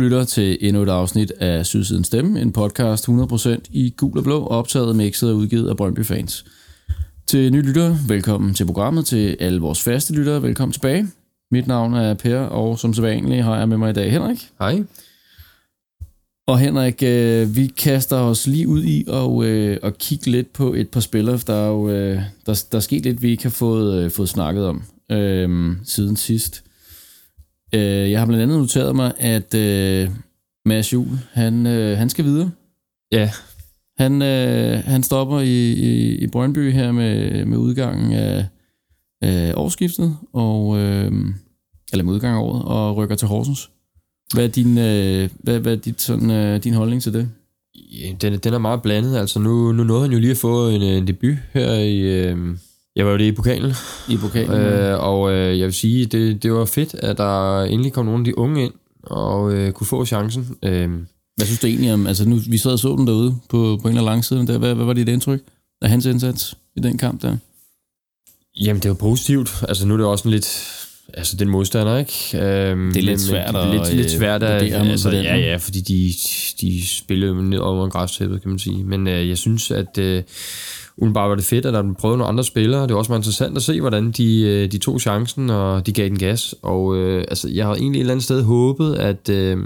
Lytter til endnu et afsnit af Sydsiden Stemme, en podcast 100% i gul og blå, optaget, mixet og udgivet af Brøndby fans. Til nye lyttere, velkommen til programmet. Til alle vores faste lyttere, velkommen tilbage. Mit navn er Per, og som sædvanligt har jeg med mig i dag Henrik. Hej. Og Henrik, øh, vi kaster os lige ud i og, øh, og kigge lidt på et par spillere, der er jo øh, der, der er sket lidt, vi ikke har fået, øh, fået snakket om øh, siden sidst. Øh, jeg har blandt andet noteret mig, at øh, Mads Juhl, han, øh, han skal videre. Ja, Han, øh, han stopper i, i, i Brøndby her med, med udgangen af, af årsskiftet, og, øh, eller med udgangen af året, og rykker til Horsens. Hvad er din, øh, hvad, hvad er dit, sådan, øh, din holdning til det? Ja, den, den er meget blandet. Altså nu, nu nåede han jo lige at få en, en debut her i... Øh, jeg var jo det i pokalen, I pokalen? øh, og øh, jeg vil sige, det, det var fedt, at der endelig kom nogle af de unge ind og øh, kunne få chancen. Øh, Hvad synes du egentlig om, altså nu, vi sad og så den derude på, på en lang side, der. Hvad, hvad var dit indtryk af hans indsats i den kamp der? jamen, det var positivt. Altså nu er det også en lidt... Altså den modstander, ikke? Øhm, Det er lidt svært det er lidt, at, lidt svært at... Altså, ja, ja, fordi de, de spiller jo ned over græstæppet, kan man sige. Men øh, jeg synes, at... Øh, Umiddelbart var det fedt, at der blev prøvet nogle andre spillere. Det var også meget interessant at se, hvordan de, øh, de tog chancen, og de gav den gas. Og øh, altså, jeg har egentlig et eller andet sted håbet, at, øh,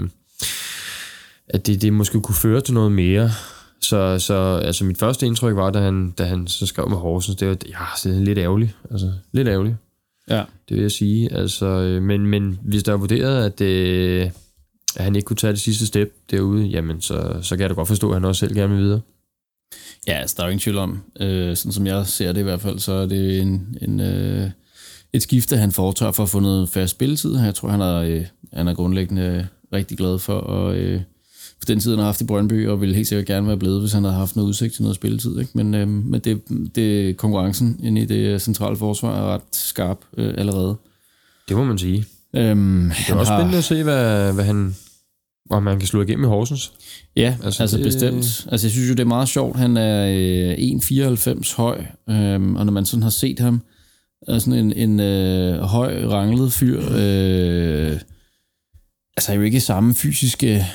at det, det måske kunne føre til noget mere. Så, så altså, mit første indtryk var, da han, da han så skrev med Horsens, det var ja, det er lidt ærgerligt. Altså, lidt ærgerligt, Ja. det vil jeg sige. Altså, øh, men, men hvis der er vurderet, at, øh, at han ikke kunne tage det sidste step derude, jamen så, så kan jeg da godt forstå, at han også selv gerne vil videre. Ja, altså, der er jo ingen tvivl om, øh, sådan som jeg ser det i hvert fald, så er det en, en, øh, et skifte, han foretager for at få noget fast spilletid. Jeg tror, han er, øh, han er grundlæggende rigtig glad for, og øh, for den tid, han har haft i Brøndby, og ville helt sikkert gerne være blevet, hvis han havde haft noget udsigt til noget spilletid. Ikke? Men, øh, men det, det, konkurrencen inde i det centrale forsvar er ret skarp øh, allerede. Det må man sige. Øhm, Det er også spændende at se, hvad, hvad han, om han kan slå igennem i Horsens. Ja, altså, Altså, altså det- bestemt. Altså jeg synes jo, det er meget sjovt. Han er øh, 1,94 høj, øhm, og når man sådan har set ham, er sådan en, en øh, høj, ranglet fyr. Øh, altså er jo ikke samme fysiske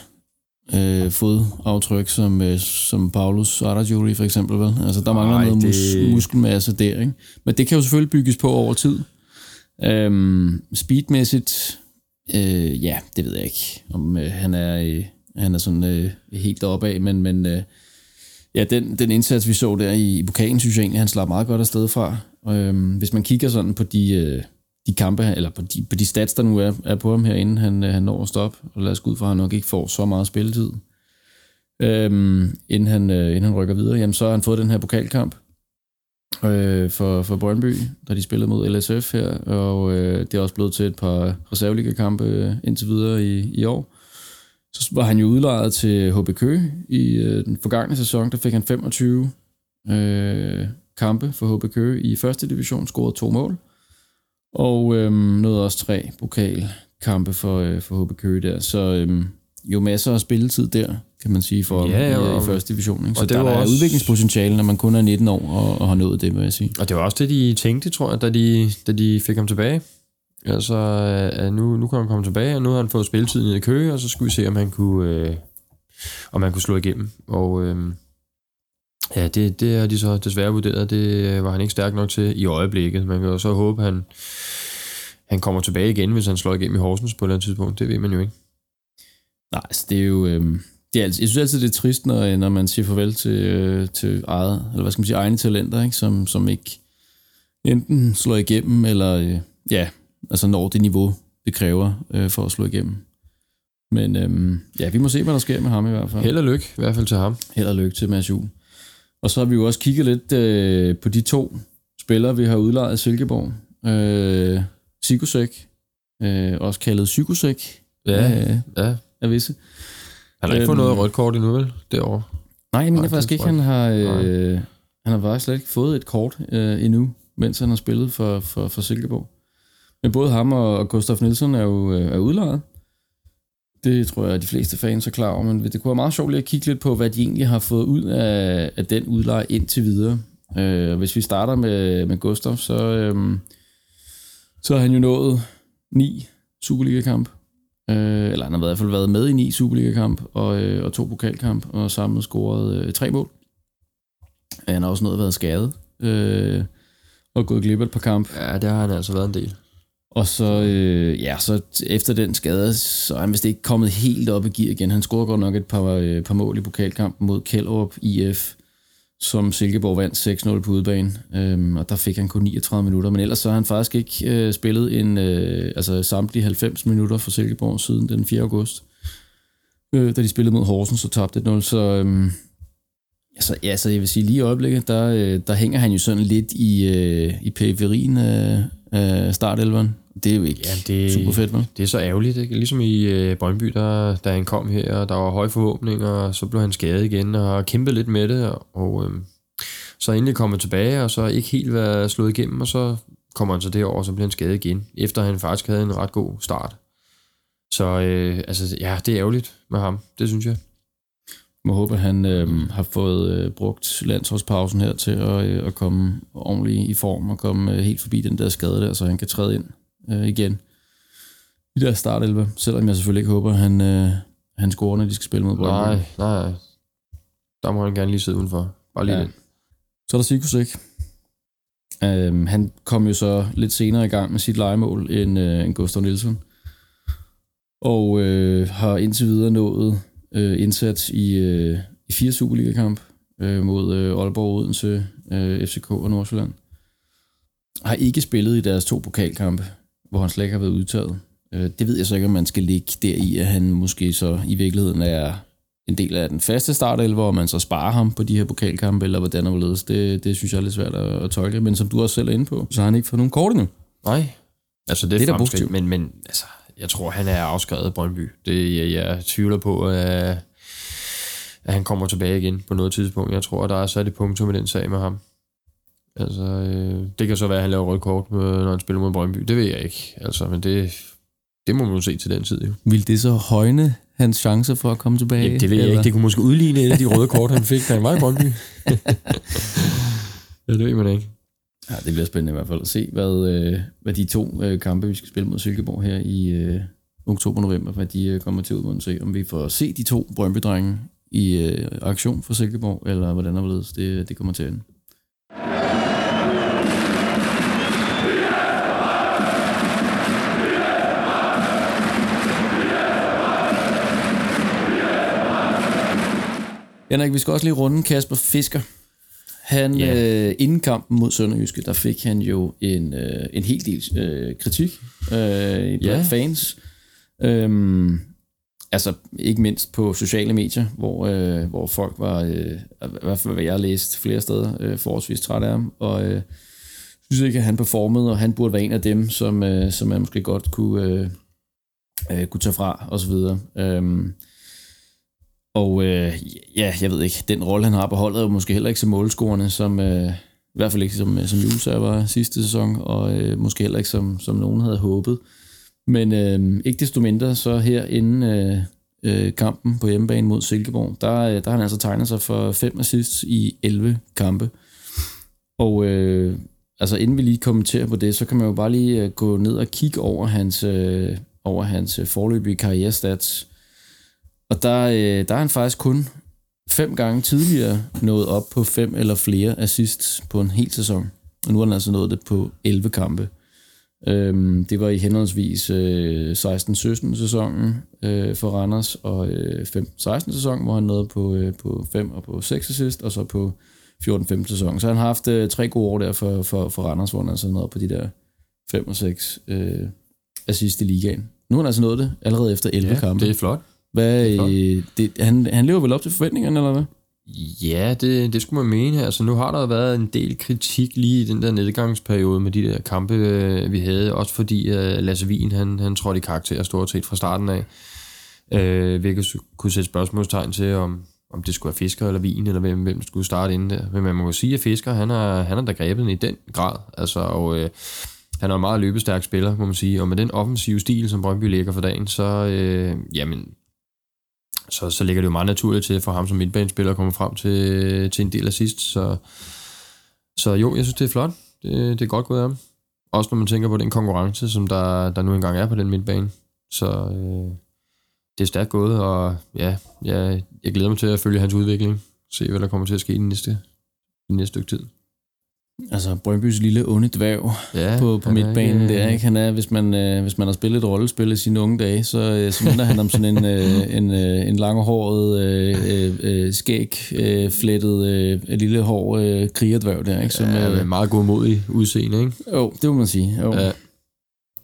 øh, fodaftryk som, øh, som Paulus Arajuri for eksempel. Vel? Altså der mangler Ej, noget mus, det- muskelmasse der. Ikke? Men det kan jo selvfølgelig bygges på over tid. Øhm, speedmæssigt, øh, ja, det ved jeg ikke, om øh, han er... Øh, han er sådan øh, helt deroppe af, men, men øh, ja, den, den indsats, vi så der i, i pokalen, synes jeg egentlig, han slap meget godt afsted fra. Øh, hvis man kigger sådan på de, øh, de kampe, eller på de, på de stats, der nu er, er på ham herinde, han, øh, han når at stoppe, og lad os gå ud fra, at han nok ikke får så meget spilletid, øh, inden, han, øh, inden han rykker videre, jamen så har han fået den her pokalkamp øh, for, for Brøndby, da de spillede mod LSF her, og øh, det er også blevet til et par reserveliga-kampe øh, indtil videre i, i år. Så var han jo udlejet til HB Køge i øh, den forgangne sæson. Der fik han 25 øh, kampe for HB Køge i første division, scorede to mål. Og øh, nåede også tre pokalkampe for, øh, for HB Køge der. Så øh, jo masser af spilletid der, kan man sige, for Ja, ja, i, første division. Ikke? Så og det der var er også- udviklingspotentiale, når man kun er 19 år og, og har nået det, vil jeg sige. Og det var også det, de tænkte, tror jeg, da de, da de fik ham tilbage. Altså, at nu, nu kan han komme tilbage, og nu har han fået spilletiden i Køge, og så skulle vi se, om han kunne, øh, om han kunne slå igennem. Og øh, ja, det, det har de så desværre vurderet, det var han ikke stærk nok til i øjeblikket. Man kan jo så håbe, at han, han kommer tilbage igen, hvis han slår igennem i Horsens på et eller andet tidspunkt. Det ved man jo ikke. Nej, altså det er jo... Øh, det er, altid- jeg synes altid, det er trist, når, når man siger farvel til, øh, til eget, eller hvad skal man sige, egne talenter, ikke? Som, som ikke enten slår igennem, eller øh, ja, altså når det niveau, det kræver øh, for at slå igennem. Men øh, ja, vi må se, hvad der sker med ham i hvert fald. Held og lykke, i hvert fald til ham. Held og lykke til Mads Juhl. Og så har vi jo også kigget lidt øh, på de to spillere, vi har udlejet i Silkeborg. Øh, Sigusek, øh, også kaldet Psykosek Ja, øh, ja. Af visse. Han har ikke fået Øhm, noget rødt kort endnu, vel? Derovre. Nej, jeg mener Nej, faktisk ikke, han har, øh, han har faktisk slet ikke fået et kort øh, endnu, mens han har spillet for, for, for Silkeborg. Men både ham og, og Gustaf Nielsen er jo øh, er udlejet. Det tror jeg, at de fleste fans er klar over, men det kunne være meget sjovt lige at kigge lidt på, hvad de egentlig har fået ud af, af den udleje indtil videre. Øh, hvis vi starter med, med Gustaf, så, øh, så har han jo nået ni Superliga-kamp. Øh, eller han har i hvert fald været med i ni Superliga-kamp og, øh, og to pokalkamp, og samlet scoret øh, tre mål. Han har også noget været skadet, øh, og gået glip af et par kamp. Ja, det har han altså været en del. Og så, øh, ja, så efter den skade, så er han vist ikke kommet helt op i gear igen. Han scorede godt nok et par, øh, par mål i pokalkampen mod Kjellerup IF, som Silkeborg vandt 6-0 på udebane. Øhm, og der fik han kun 39 minutter. Men ellers så har han faktisk ikke øh, spillet en, øh, altså samtlige 90 minutter for Silkeborg siden den 4. august. Øh, da de spillede mod Horsens, så tabte 1-0. Så, øh, altså, ja, så jeg vil sige, lige i øjeblikket, der, øh, der hænger han jo sådan lidt i, øh, i periferien af, øh, startelveren. Det er jo ikke ja, det, super fedt, vel? Det er så ærgerligt, ikke? Ligesom i øh, Brøndby, der, da han kom her, og der var høje forhåbninger, og så blev han skadet igen, og kæmpet lidt med det, og øh, så endelig kommet tilbage, og så ikke helt været slået igennem, og så kommer han så derover, og så bliver han skadet igen, efter han faktisk havde en ret god start. Så øh, altså, ja, det er ærgerligt med ham, det synes jeg. må håbe, at han øh, har fået øh, brugt landsholdspausen her til at, øh, at komme ordentligt i form og komme øh, helt forbi den der skade der, så han kan træde ind øh, igen i der startelve, selvom jeg selvfølgelig ikke håber, at han, øh, han scorer, når de skal spille mod Brøndby. Nej, nej. Der må han gerne lige sidde udenfor. Bare lige ja. lidt. Så er der Sikusik. Øhm, han kom jo så lidt senere i gang med sit legemål end, øh, end Gustav Nielsen. Og øh, har indtil videre nået øh, indsats i, øh, i fire Superliga-kamp øh, mod øh, Aalborg, Odense, øh, FCK og Nordsjælland. Har ikke spillet i deres to pokalkampe, hvor han slet ikke har været udtaget. Øh, det ved jeg så ikke, om man skal ligge der i, at han måske så i virkeligheden er en del af den faste startelver, hvor man så sparer ham på de her pokalkampe, eller hvordan er det, det, det synes jeg er lidt svært at, at tolke. Men som du også selv er inde på, så har han ikke fået nogen kort endnu. Nej, altså det, det er positivt. Men, men altså, jeg tror, han er afskrevet af Brøndby. Det, jeg, jeg tvivler på, at, at han kommer tilbage igen på noget tidspunkt. Jeg tror, der er sat et punktum i den sag med ham. Altså, øh, det kan så være, at han laver rødt kort, når han spiller mod Brøndby. Det ved jeg ikke. Altså, men det, det må man jo se til den tid. Jo. Vil det så højne hans chancer for at komme tilbage? Ja, det ved jeg eller? ikke. Det kunne måske udligne et af de røde kort, han fik, da han var i Brøndby. ja, det ved man ikke. Ja, det bliver spændende i hvert fald at se, hvad, øh, hvad de to øh, kampe, vi skal spille mod Silkeborg her i øh, oktober-november, hvad de øh, kommer til ud, se, om vi får se de to Brøndby-drenge i øh, aktion for Silkeborg, eller hvordan er det, det kommer til at ende. Henrik, vi skal også lige runde Kasper Fisker. Han, yeah. øh, inden kampen mod Sønderjyske, der fik han jo en, øh, en hel del øh, kritik øh, blandt yeah. fans. Øhm, altså ikke mindst på sociale medier, hvor, øh, hvor folk var, øh, i hvert fald hvad jeg har læst flere steder, øh, forholdsvis træt af ham, og øh, synes ikke, at han performede, og han burde være en af dem, som, øh, som man måske godt kunne, øh, øh, kunne tage fra, og så videre. Øhm, og øh, ja, jeg ved ikke, den rolle, han har på holdet, er jo måske heller ikke så målscorende, som, øh, i hvert fald ikke som, øh, som Julesær var sidste sæson, og øh, måske heller ikke som, som nogen havde håbet. Men øh, ikke desto mindre, så her inden øh, øh, kampen på hjemmebane mod Silkeborg, der, øh, der har han altså tegnet sig for fem assists i 11 kampe. Og øh, altså inden vi lige kommenterer på det, så kan man jo bare lige øh, gå ned og kigge over hans, øh, over hans øh, forløbige karrierestats. Og der, øh, der er han faktisk kun fem gange tidligere nået op på fem eller flere assists på en hel sæson. Og nu har han altså nået det på 11 kampe. Øhm, det var i henholdsvis øh, 16-17 sæsonen øh, for Randers, og øh, 15-16 sæson, hvor han nåede på, øh, på 5 og på 6 assist, og så på 14-15 sæson. Så han har haft øh, tre gode år der for, for, for Randers, hvor han altså nåede på de der 5 og 6 øh, assist i ligaen. Nu har han altså nået det allerede efter 11 ja, kampe. det er flot. Hvad, det. Øh, det, han, han lever vel op til forventningerne, eller hvad? Ja, det, det skulle man mene. Altså, nu har der været en del kritik lige i den der nedgangsperiode med de der kampe, øh, vi havde. Også fordi uh, Lasse Wien, han, han trådte i karakter stort set fra starten af. Uh, hvilket kunne sætte spørgsmålstegn til, om, om det skulle være Fisker eller Wien, eller hvem, hvem skulle starte inden der. Men man må jo sige, at Fisker, han har, han har da grebet den i den grad. Altså, og uh, han er en meget løbestærk spiller, må man sige. Og med den offensive stil, som Brøndby lægger for dagen, så, uh, jamen, så, så ligger det jo meget naturligt til for ham som midtbanespiller at komme frem til, til en del af sidst. Så, så jo, jeg synes, det er flot. Det, det er godt gået af ham. Også når man tænker på den konkurrence, som der, der nu engang er på den midtbane. Så øh, det er stærkt gået, og ja, jeg, jeg glæder mig til at følge hans udvikling. Se, hvad der kommer til at ske i den næste, i den næste stykke tid. Altså Brøndbys lille onde dværg Ja, på, på er midtbanen ikke- der, ikke? Han er, hvis man, øh, hvis man har spillet et rollespil i sine unge dage, så, øh, så minder han om sådan en, øh, en, øh, en langhåret, øh, øh, øh, skæg, øh, flettet, øh, lille hår øh, krigerdværg der, ikke? Som, Ja, øh, med meget god modig udseende, ikke? jo, det må man sige. Jo. Ja.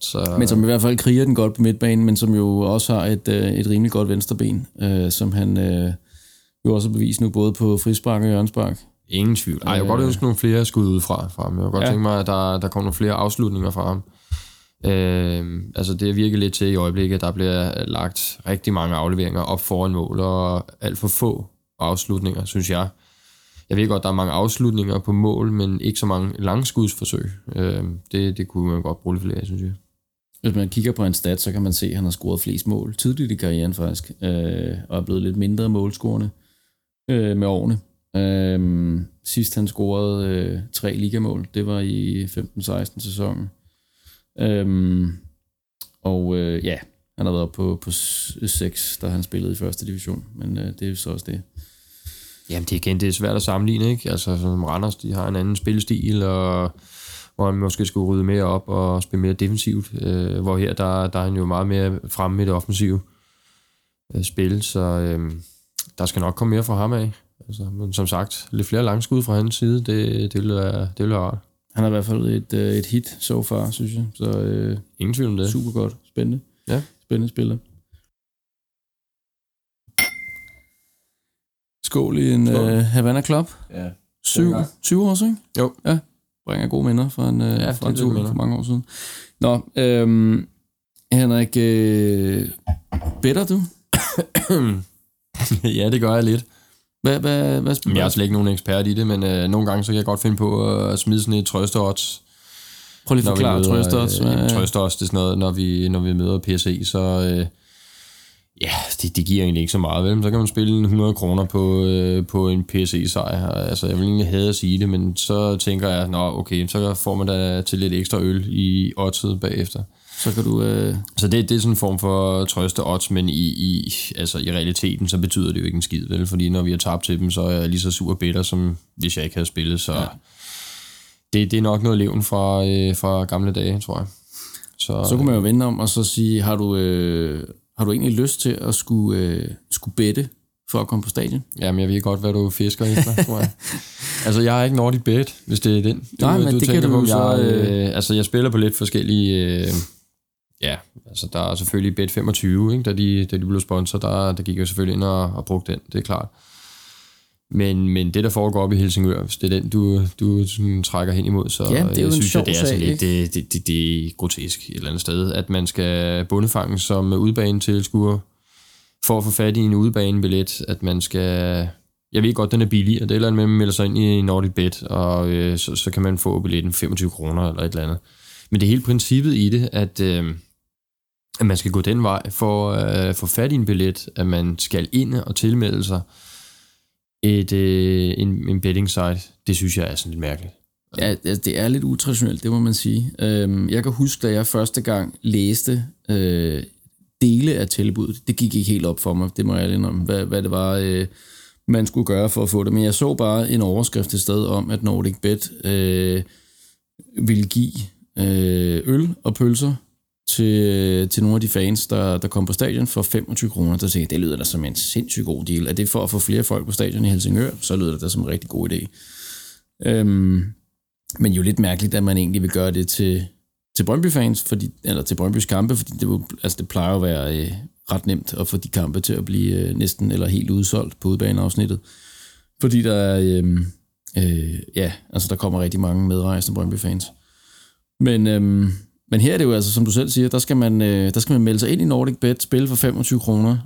Så, Men som i hvert fald kriger den godt på midtbanen, men som jo også har et, øh, et rimelig godt venstreben, øh, som han øh, jo også har bevist nu, både på frispark og hjørnspark. Ingen tvivl. Ej, jeg kunne godt ønske nogle flere skud ud fra, fra ham. Jeg kunne godt Ja. tænke mig, at der, der kommer nogle flere afslutninger fra ham. Øh, altså det virker lidt til i øjeblikket, at der bliver lagt rigtig mange afleveringer op foran mål, og alt for få afslutninger, synes jeg. Jeg ved godt, der er mange afslutninger på mål, men ikke så mange langskudsforsøg. Øh, det, det kunne man godt bruge lidt flere, synes jeg. Hvis man kigger på hans stats, så kan man se, at han har scoret flest mål tidligt i karrieren faktisk, øh, og er blevet lidt mindre målscorende øh, med årene. Øhm, sidst han scorede øh, tre ligamål, det var i 15-16 sæsonen. Øhm, og øh, ja, han har været på, på 6, da han spillede i første division, men øh, det er jo så også det. Jamen det er igen, det er svært at sammenligne, ikke? Altså som Randers, de har en anden spillestil, og hvor han måske skulle rydde mere op og spille mere defensivt, øh, hvor her, der, der er han jo meget mere fremme i det offensive øh, spil, så øh, der skal nok komme mere fra ham af. Altså, men som sagt, lidt flere langskud fra hans side, det, det, vil, være, det vil være rart. Han har i hvert fald et, øh, et hit so far, synes jeg. Så øh, Ingen tvivl om det. super godt. Spændende. Ja. Spændende spiller. Skål i en Skål. uh, Havana Club. Ja. Syv, syv år siden? Jo. Ja. Bringer gode minder fra en, uh, Ja, fra en tur for mange år siden. Nå, øhm, Henrik, øh, bedre du? ja, det gør jeg lidt. Hvad, hvad, hvad, Men jeg er slet ikke nogen ekspert i det, men øh, nogle gange så kan jeg godt finde på at smide sådan et trøsteodds Prøv lige at forklare trøster os. Øh, os, det er sådan noget, når vi, når vi møder PSE, så øh, ja, det, det giver egentlig ikke så meget, vel? Så kan man spille en 100 kroner på, øh, på en PSE-sejr. Altså, jeg vil egentlig have at sige det, men så tænker jeg, nå, okay, så får man da til lidt ekstra øl i oddset bagefter. Så kan du... Øh, Så det, det er sådan en form for trøste odds, men i, i, altså i realiteten, så betyder det jo ikke en skid, vel? Fordi når vi har tabt til dem, så er jeg lige så sur bitter, som hvis jeg ikke havde spillet, så... Ja. Det, det er nok noget leven fra, øh, fra gamle dage, tror jeg. Så, så kunne man jo vende om og så sige, har du, øh, har du egentlig lyst til at skulle, øh, skulle bette for at komme på stadion? Jamen, jeg ved godt, hvad du fisker efter, tror jeg. Altså, jeg har ikke Nordic Bet, hvis det er den. Du, Nej, men det tænker kan du om så, Jeg, øh, øh, altså, jeg spiller på lidt forskellige... Øh, ja, altså, der er selvfølgelig Bet 25, ikke? Da, de, da de blev sponsor, der, der gik jeg selvfølgelig ind og, og brugte den, det er klart. Men, men det, der foregår op i Helsingør, hvis det er den, du, du sådan, trækker hen imod, så Ja, det er jo en synes jeg, det er sådan lidt, det, det, det, det er grotesk et eller andet sted, at man skal bundefange som udebane tilskuer for at få fat i en udebanebillet, at man skal... Jeg ved godt, den er billig, og det er eller andet med, at man melder sig ind i Nordic Bet, og øh, så, så kan man få billetten 25 kroner eller et eller andet. Men det er hele princippet i det, at, øh, at man skal gå den vej for at øh, få fat i en billet, at man skal ind og tilmelde sig et, øh, en, en betting site. Det synes jeg er sådan lidt mærkeligt. Ja, altså, det er lidt utraditionelt, det må man sige. Øhm, jeg kan huske, da jeg første gang læste øh, dele af tilbuddet, det gik ikke helt op for mig, det må jeg ærligt om, hvad, hvad det var, øh, man skulle gøre for at få det. Men jeg så bare en overskrift et sted om, at Nordic Bet øh, ville give øh, øl og pølser til, øh, til nogle af de fans, der, der kom på stadion for 25 kroner. Der tænkte jeg, det lyder da som en sindssygt god deal. Er det for at få flere folk på stadion i Helsingør, så lyder det da som en rigtig god idé. Øhm, men jo lidt mærkeligt, at man egentlig vil gøre det til, til Brøndby-fans, fordi, eller til Brøndbys kampe, fordi det, altså det plejer at være øh, ret nemt at få de kampe til at blive øh, næsten eller helt udsolgt på udbaneafsnittet. Fordi der er, øh, øh, ja, altså der kommer rigtig mange medrejsende Brøndby-fans. Men, øh, men her er det jo altså, som du selv siger, der skal man, øh, der skal man melde sig ind i Nordic Bet, spille for 25 kroner,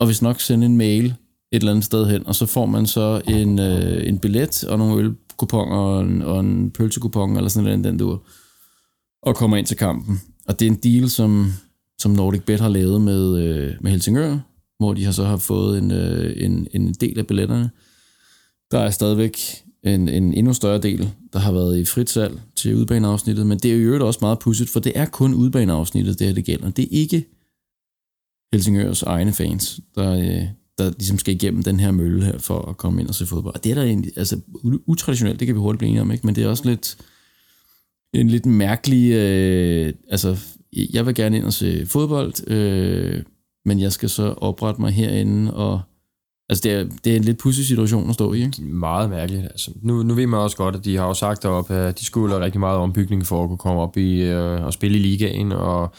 og hvis nok sende en mail et eller andet sted hen, og så får man så en, øh, en billet og nogle ølkuponer og en, og en pølsekupon eller sådan noget, den du og kommer ind til kampen. Og det er en deal, som, som Nordic Bet har lavet med, øh, med Helsingør, hvor de har så har fået en, øh, en, en del af billetterne. Der er stadigvæk en, en endnu større del, der har været i frit salg til udbaneafsnittet, men det er jo øvrigt også meget pudsigt, for det er kun udbaneafsnittet, det her det gælder. Det er ikke Helsingørs egne fans, der, øh, der ligesom skal igennem den her mølle her for at komme ind og se fodbold. Og det er da egentlig, altså utraditionelt, det kan vi hurtigt blive enige om, ikke? men det er også lidt en lidt mærkelig, øh, altså jeg vil gerne ind og se fodbold, øh, men jeg skal så oprette mig herinde og Altså, det er, det er en lidt pudsig situation at stå i, ikke? Meget mærkeligt. Altså, nu, nu ved man også godt, at de har jo sagt op, at de skulle have rigtig meget ombygning for at kunne komme op i øh, og spille i ligaen, og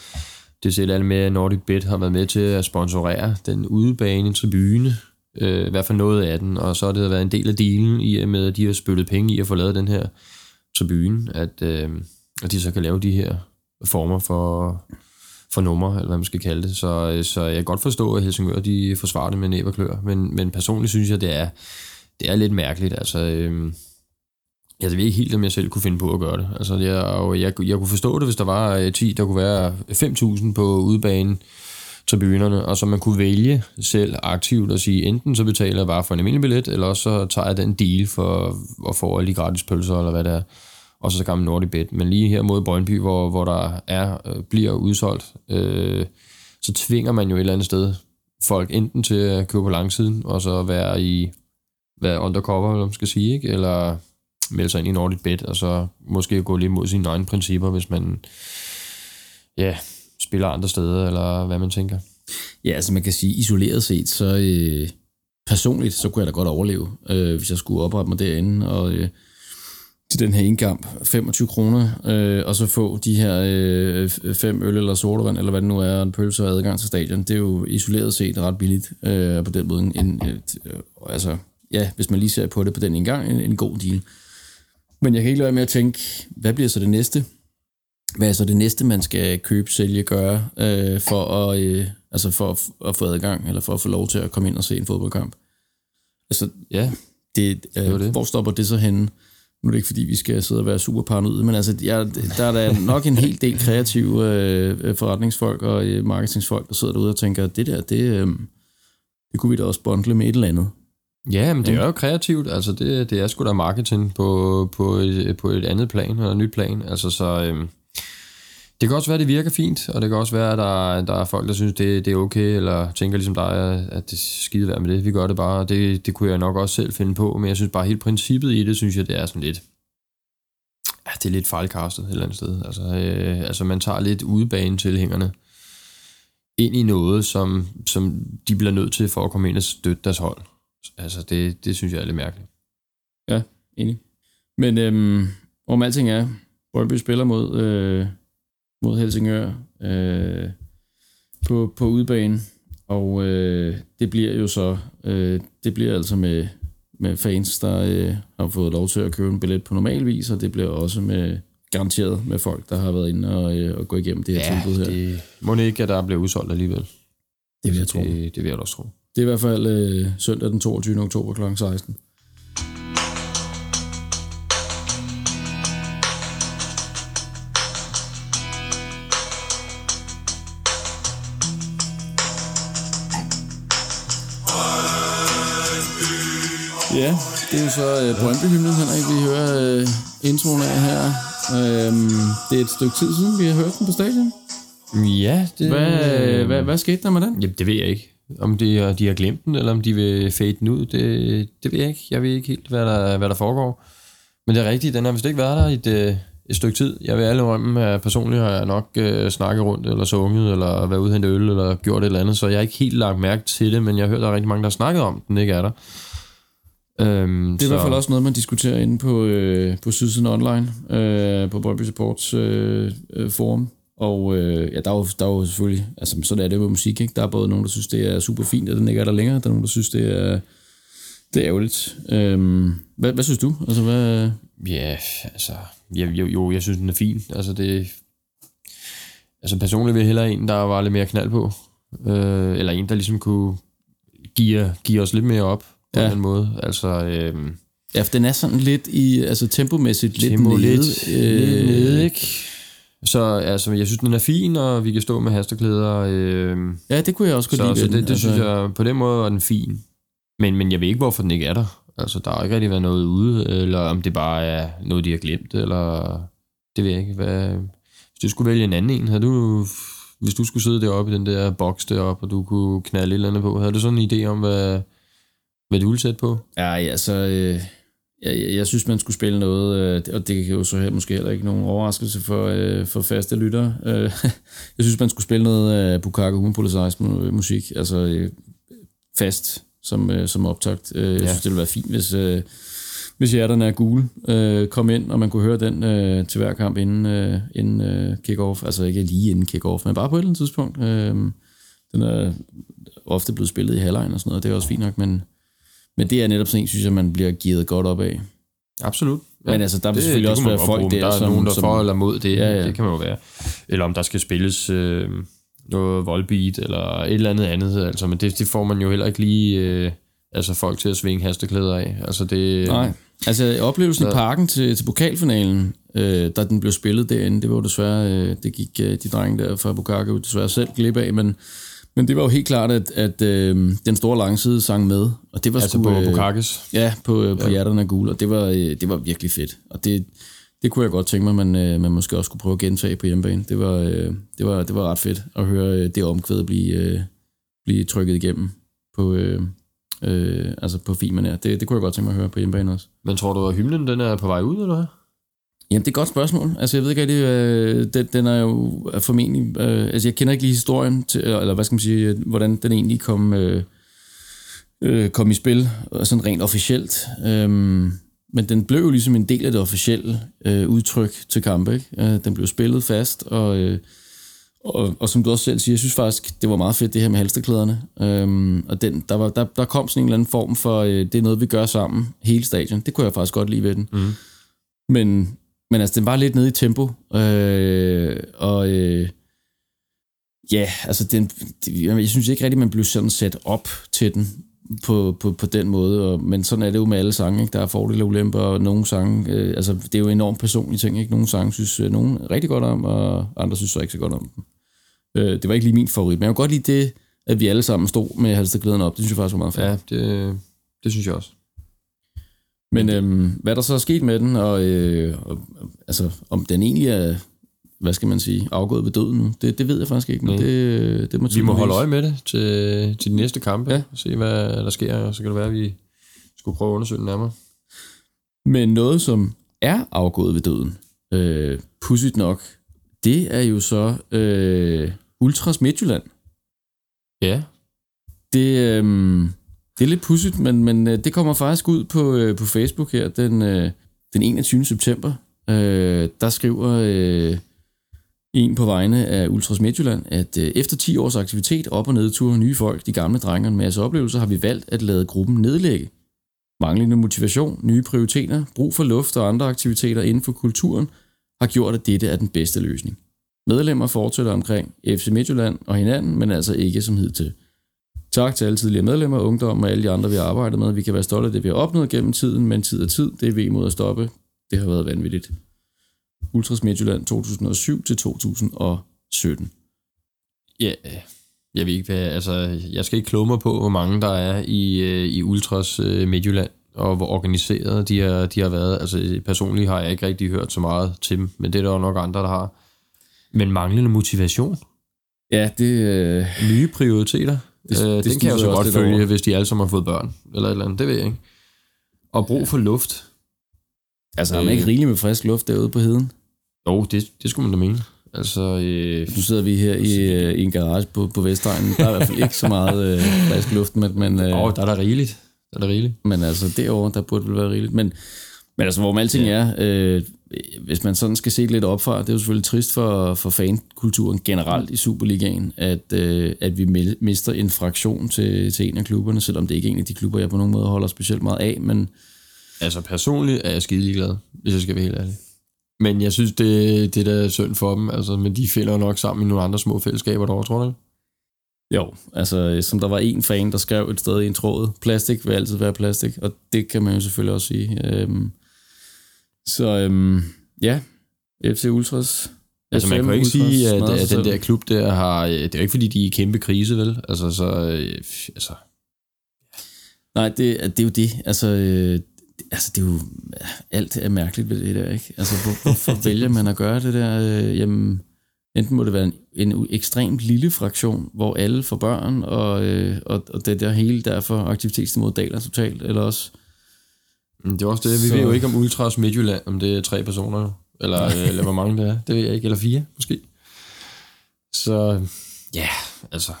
det ser alle med, at Nordic Bet har været med til at sponsorere den udebane tribune, øh, i hvert fald noget af den, og så har det været en del af dealen i med, at de har spyttet penge i at få lavet den her tribune, at, øh, at de så kan lave de her former for, for nummer, eller hvad man skal kalde det. Så, øh, så jeg kan godt forstå, at Helsingør de forsvarer det med næb og klør, men, men personligt synes jeg, det er, det er lidt mærkeligt. Altså, øh, jeg ved ikke helt, om jeg selv kunne finde på at gøre det. Altså, jeg, og jeg, jeg kunne forstå det, hvis der var øh, 10, der kunne være 5.000 på udebanen, tribunerne, og så man kunne vælge selv aktivt at sige, enten så betaler jeg bare for en almindelig billet, eller også så tager jeg den deal for at få alle de gratis pølser, eller hvad det er, og så så gammel Nordic Bet. Men lige her mod Brøndby, hvor, hvor der er, øh, bliver udsolgt, øh, så tvinger man jo et eller andet sted folk enten til at købe på langsiden, og så være i være undercover, eller man skal sige, ikke? eller melde sig ind i Nordic Bet, og så måske gå lidt mod sine egne principper, hvis man ja, spiller andre steder, eller hvad man tænker. Ja, altså man kan sige, isoleret set, så øh, personligt, så kunne jeg da godt overleve, øh, hvis jeg skulle oprette mig derinde, og øh, til den her indkamp, 25 kroner, øh, og så få de her øh, fem øl eller sodavand, eller hvad det nu er, en pølse og adgang til stadion. Det er jo isoleret set ret billigt øh, på den måde. En, et, øh, altså, ja, hvis man lige ser på det på den indgang, en, en god deal. Men jeg kan ikke lade være med at tænke, hvad bliver så det næste? Hvad er så det næste, man skal købe, sælge, gøre, øh, for, at, øh, altså for at, at få adgang, eller for at få lov til at komme ind og se en fodboldkamp? Altså, ja, det, øh, det det. hvor stopper det så henne? Nu er det ikke, fordi vi skal sidde og være super paranoide, men altså, jeg, der er der nok en hel del kreative øh, forretningsfolk og øh, marketingsfolk, der sidder derude og tænker, det der, det, øh, det kunne vi da også bundle med et eller andet. Ja, men det er jo kreativt. Altså, det, det er sgu da marketing på, på, et, på et andet plan, eller nyt plan. Altså, så... Øh, det kan også være, at det virker fint, og det kan også være, at der, der er folk, der synes, det, det er okay, eller tænker ligesom dig, at det er skide værd med det. Vi gør det bare, det, det kunne jeg nok også selv finde på, men jeg synes bare, helt princippet i det, synes jeg, det er sådan lidt... Ja, det er lidt fejlkastet et eller andet sted. Altså, øh, altså man tager lidt udebane tilhængerne ind i noget, som, som de bliver nødt til for at komme ind og støtte deres hold. Altså, det, det synes jeg er lidt mærkeligt. Ja, enig. Men øhm, om alting er, Brøndby spiller mod, øh, mod Helsingør øh, på, på udbanen, og øh, det bliver jo så, øh, det bliver altså med, med fans, der øh, har fået lov til at købe en billet på normal vis, og det bliver også med garanteret med folk, der har været inde og, øh, og gå igennem det her ja, tilbud her. det må ikke, at der bliver udsolgt alligevel. Det vil jeg tro. Det, det vil jeg også tro. Det er i hvert fald øh, søndag den 22. oktober kl. 16. Ja, det er jo så uh, Brøndby-hymnen, Henrik, vi hører uh, introen af her. Um, det er et stykke tid siden, vi har hørt den på stadion. Ja, det... Hvad, øh, hvad, hvad skete der med den? Jamen, det ved jeg ikke. Om de, de har glemt den, eller om de vil fade den ud, det, det ved jeg ikke. Jeg ved ikke helt, hvad der, hvad der foregår. Men det er rigtigt, den har vist ikke været der i et, et stykke tid. Jeg vil alle rømme, at personligt har jeg nok uh, snakket rundt, eller sunget, eller været ude og øl, eller gjort et eller andet, så jeg har ikke helt lagt mærke til det, men jeg har hørt, at der er rigtig mange, der har snakket om, den ikke er der. Øhm, det er så... i hvert fald også noget, man diskuterer inde på, øh, på Sydsiden Online, øh, på Brøndby Supports øh, øh, forum. Og øh, ja, der er, jo, der er jo selvfølgelig, altså sådan er det med musik, ikke? Der er både nogen, der synes, det er super fint, at den ikke er der længere. Der er nogen, der synes, det er, det er ærgerligt. Øhm, hvad, hvad synes du? Altså, hvad... Ja, altså, jo, jo, jo, jeg synes, den er fin. Altså, det, altså personligt vil jeg hellere en, der var lidt mere knald på. Øh, eller en, der ligesom kunne give, give os lidt mere op på ja. den måde. Altså, øhm, ja, for den er sådan lidt i, altså tempomæssigt lidt tempo nede. Lidt, øh, lidt nede, ikke? Så altså, jeg synes, den er fin, og vi kan stå med hasteklæder. Øh, ja, det kunne jeg også godt lide. Så det, det altså. synes jeg, på den måde var den fin. Men, men jeg ved ikke, hvorfor den ikke er der. Altså, der har ikke rigtig været noget ude, eller om det bare er noget, de har glemt, eller det ved jeg ikke. Hvad, hvis du skulle vælge en anden en, har du Hvis du skulle sidde deroppe i den der boks deroppe, og du kunne knalde et eller andet på, havde du sådan en idé om, hvad, hvad du ville sætte på? Ja, altså, øh, jeg, jeg synes, man skulle spille noget, øh, og det kan jo så her måske heller ikke nogen overraskelse for, øh, for faste lyttere. Øh, jeg synes, man skulle spille noget af øh, Bukake Humapolicize musik, altså øh, fast som, øh, som optagt. Øh, jeg ja. synes, det ville være fint, hvis... Øh, hvis hjerterne er gule, øh, kom ind, og man kunne høre den øh, til hver kamp inden, øh, inden øh, kick-off. Altså ikke lige inden kick-off, men bare på et eller andet tidspunkt. Øh, den er ofte blevet spillet i halvlejen og sådan noget, det er også fint nok, men, men det er netop sådan en, synes jeg, man bliver givet godt op af. Absolut. Ja, men altså, der vil det, selvfølgelig det også være folk der, der er som, nogen, der som, for eller mod det. Ja, ja. Det kan man jo være. Eller om der skal spilles øh, noget voldbeat, eller et eller andet andet. Altså, men det, det får man jo heller ikke lige øh, altså folk til at svinge hasteklæder af. Altså, det, Nej. Altså oplevelsen så... i parken til, til pokalfinalen, øh, da den blev spillet derinde, det var jo desværre, øh, det gik øh, de drenge der fra Bukake desværre selv glip af, men, men det var jo helt klart, at, at øh, den store langside sang med, og det var altså sgu, på øh, Bukakes? Ja, på, øh, på ja. hjerterne af gul, og det var, øh, det var virkelig fedt, og det, det kunne jeg godt tænke mig, man, øh, man måske også skulle prøve at gentage på hjemmebane. Det var, øh, det var, det var ret fedt at høre øh, det omkvæd blive, øh, blive trykket igennem på, øh, øh, altså på filmen her. Det, det kunne jeg godt tænke mig at høre på hjemmebane også. Men tror du, at hymnen den er på vej ud, eller hvad? Jamen, det er et godt spørgsmål. Altså, jeg ved ikke rigtig, øh, den, den er jo formentlig... Øh, altså, jeg kender ikke lige historien, til, eller hvad skal man sige, hvordan den egentlig kom, øh, øh, kom i spil, sådan rent officielt. Øhm, men den blev jo ligesom en del af det officielle øh, udtryk til kampe, ikke? Øh, den blev spillet fast, og... Øh, og, og som du også selv siger, jeg synes faktisk, det var meget fedt det her med halsterklæderne. Øhm, og den, der, var, der, der kom sådan en eller anden form for, øh, det er noget, vi gør sammen, hele stadion. Det kunne jeg faktisk godt lide ved den. Mm. Men, men altså, den var lidt nede i tempo. Øh, og øh, ja, altså, den, jeg synes ikke rigtigt, man blev sådan sat op til den på, på, på den måde. Og, men sådan er det jo med alle sange. Ikke? Der er fordele og ulemper, og nogle sange, øh, altså det er jo enormt personlige ting. Ikke? Nogle sange synes øh, nogen rigtig godt om, og andre synes så ikke så godt om dem. Øh, det var ikke lige min favorit, men jeg kunne godt lide det, at vi alle sammen stod med halsterklæden op. Det synes jeg faktisk var meget fedt. Ja, det, det synes jeg også. Men øhm, hvad der så er sket med den, og, øh, og altså, om den egentlig er, hvad skal man sige, afgået ved døden nu, det, det ved jeg faktisk ikke, men det, det må Vi må holde øje med det til, til de næste kampe, ja. og se hvad der sker, og så kan det være, at vi skulle prøve at undersøge den nærmere. Men noget, som er afgået ved døden, øh, pudsigt nok, det er jo så øh, Ultras Midtjylland. Ja. Det, øh, det er lidt pudsigt, men, men øh, det kommer faktisk ud på, øh, på Facebook her den, øh, den 21. september. Øh, der skriver øh, en på vegne af Ultras Midtjylland, at øh, efter 10 års aktivitet, op- og nedture, nye folk, de gamle drenge og en masse oplevelser, har vi valgt at lade gruppen nedlægge. Manglende motivation, nye prioriteter, brug for luft og andre aktiviteter inden for kulturen – har gjort, at dette er den bedste løsning. Medlemmer fortsætter omkring FC Midtjylland og hinanden, men altså ikke som hidtil. Tak til alle tidligere medlemmer, ungdom og alle de andre, vi har arbejdet med. Vi kan være stolte af det, vi har opnået gennem tiden, men tid er tid. Det er vi imod at stoppe. Det har været vanvittigt. Ultras Midtjylland 2007 til 2017. Ja, jeg ved ikke, hvad, altså, jeg skal ikke kloge mig på, hvor mange der er i, øh, i Ultras Midtjylland og hvor organiseret de har, de har været. Altså personligt har jeg ikke rigtig hørt så meget til dem, men det er der jo nok andre, der har. Men manglende motivation? Ja, det... Øh... Nye prioriteter? Det, øh, det den kan jeg jo så godt følge, over. hvis de alle sammen har fået børn, eller et eller andet, det ved jeg ikke. Og brug for luft. Altså, har man ikke øh. rigeligt med frisk luft derude på heden? Jo, det, det skulle man da mene. Altså, øh, nu sidder vi her i, øh, i en garage på, på Vestegnen. Der er i hvert fald ikke så meget øh, frisk luft, men... men øh, oh, der er der rigeligt er det rigeligt. Men altså, derovre, der burde vel være rigeligt. Men, men altså, hvor alting ja. er, øh, hvis man sådan skal se lidt op fra, det er jo selvfølgelig trist for, for fankulturen generelt i Superligaen, at, øh, at vi mister en fraktion til, til en af klubberne, selvom det ikke er en af de klubber, jeg på nogen måde holder specielt meget af, men... Altså personligt er jeg skide glad, hvis jeg skal være helt ærlig. Men jeg synes, det, det der er synd for dem, altså, men de finder nok sammen i nogle andre små fællesskaber derovre, tror du jo, altså som der var en fan, der skrev et sted i en tråd, plastik vil altid være plastik, og det kan man jo selvfølgelig også sige. Øhm, så øhm, ja, FC Ultras. Altså man kan jo ikke sige, at, at den der klub der har, det er jo ikke fordi, de er i kæmpe krise, vel? Altså så, øh, altså. Nej, det, det er jo det, altså, øh, altså det er jo, alt er mærkeligt ved det der, ikke? Altså hvor, hvorfor vælger man at gøre det der, øh, jamen, enten må det være en, en ekstremt lille fraktion, hvor alle får børn, og, øh, og, og det der hele derfor aktivitetsniveauet daler totalt, eller også... Det er også det. Vi Så- ved jo ikke om Ultras Midtjylland, om det er tre personer, eller, øh, eller hvor mange det er. Det ved jeg ikke. Eller fire, måske. Så ja, altså.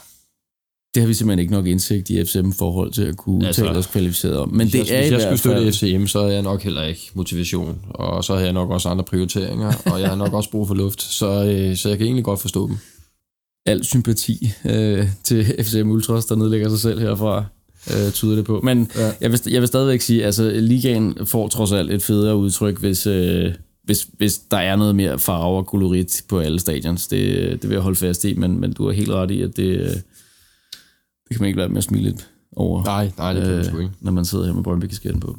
Det har vi simpelthen ikke nok indsigt i FCM forhold til at kunne Altså, tale os kvalificeret om. Men det jeg, er hvis jeg skulle støtte. FCM, så havde jeg nok heller ikke motivation. Og så havde jeg nok også andre prioriteringer, og jeg har nok også brug for luft. Så, øh, så jeg kan egentlig godt forstå dem. al sympati øh, til FCM Ultras, der nedlægger sig selv herfra, øh, tyder det på. Men Ja. jeg, vil, jeg vil stadigvæk sige, altså ligaen får trods alt et federe udtryk, hvis, øh, hvis, hvis der er noget mere farve og kolorit på alle stadions. Det, det vil jeg holde fast i, men, men du har helt ret i, at det, øh, det kan man ikke lade med at smile lidt over, Nej, nej, det kan sgu ikke. når man sidder her med Brøndby-kasketten på.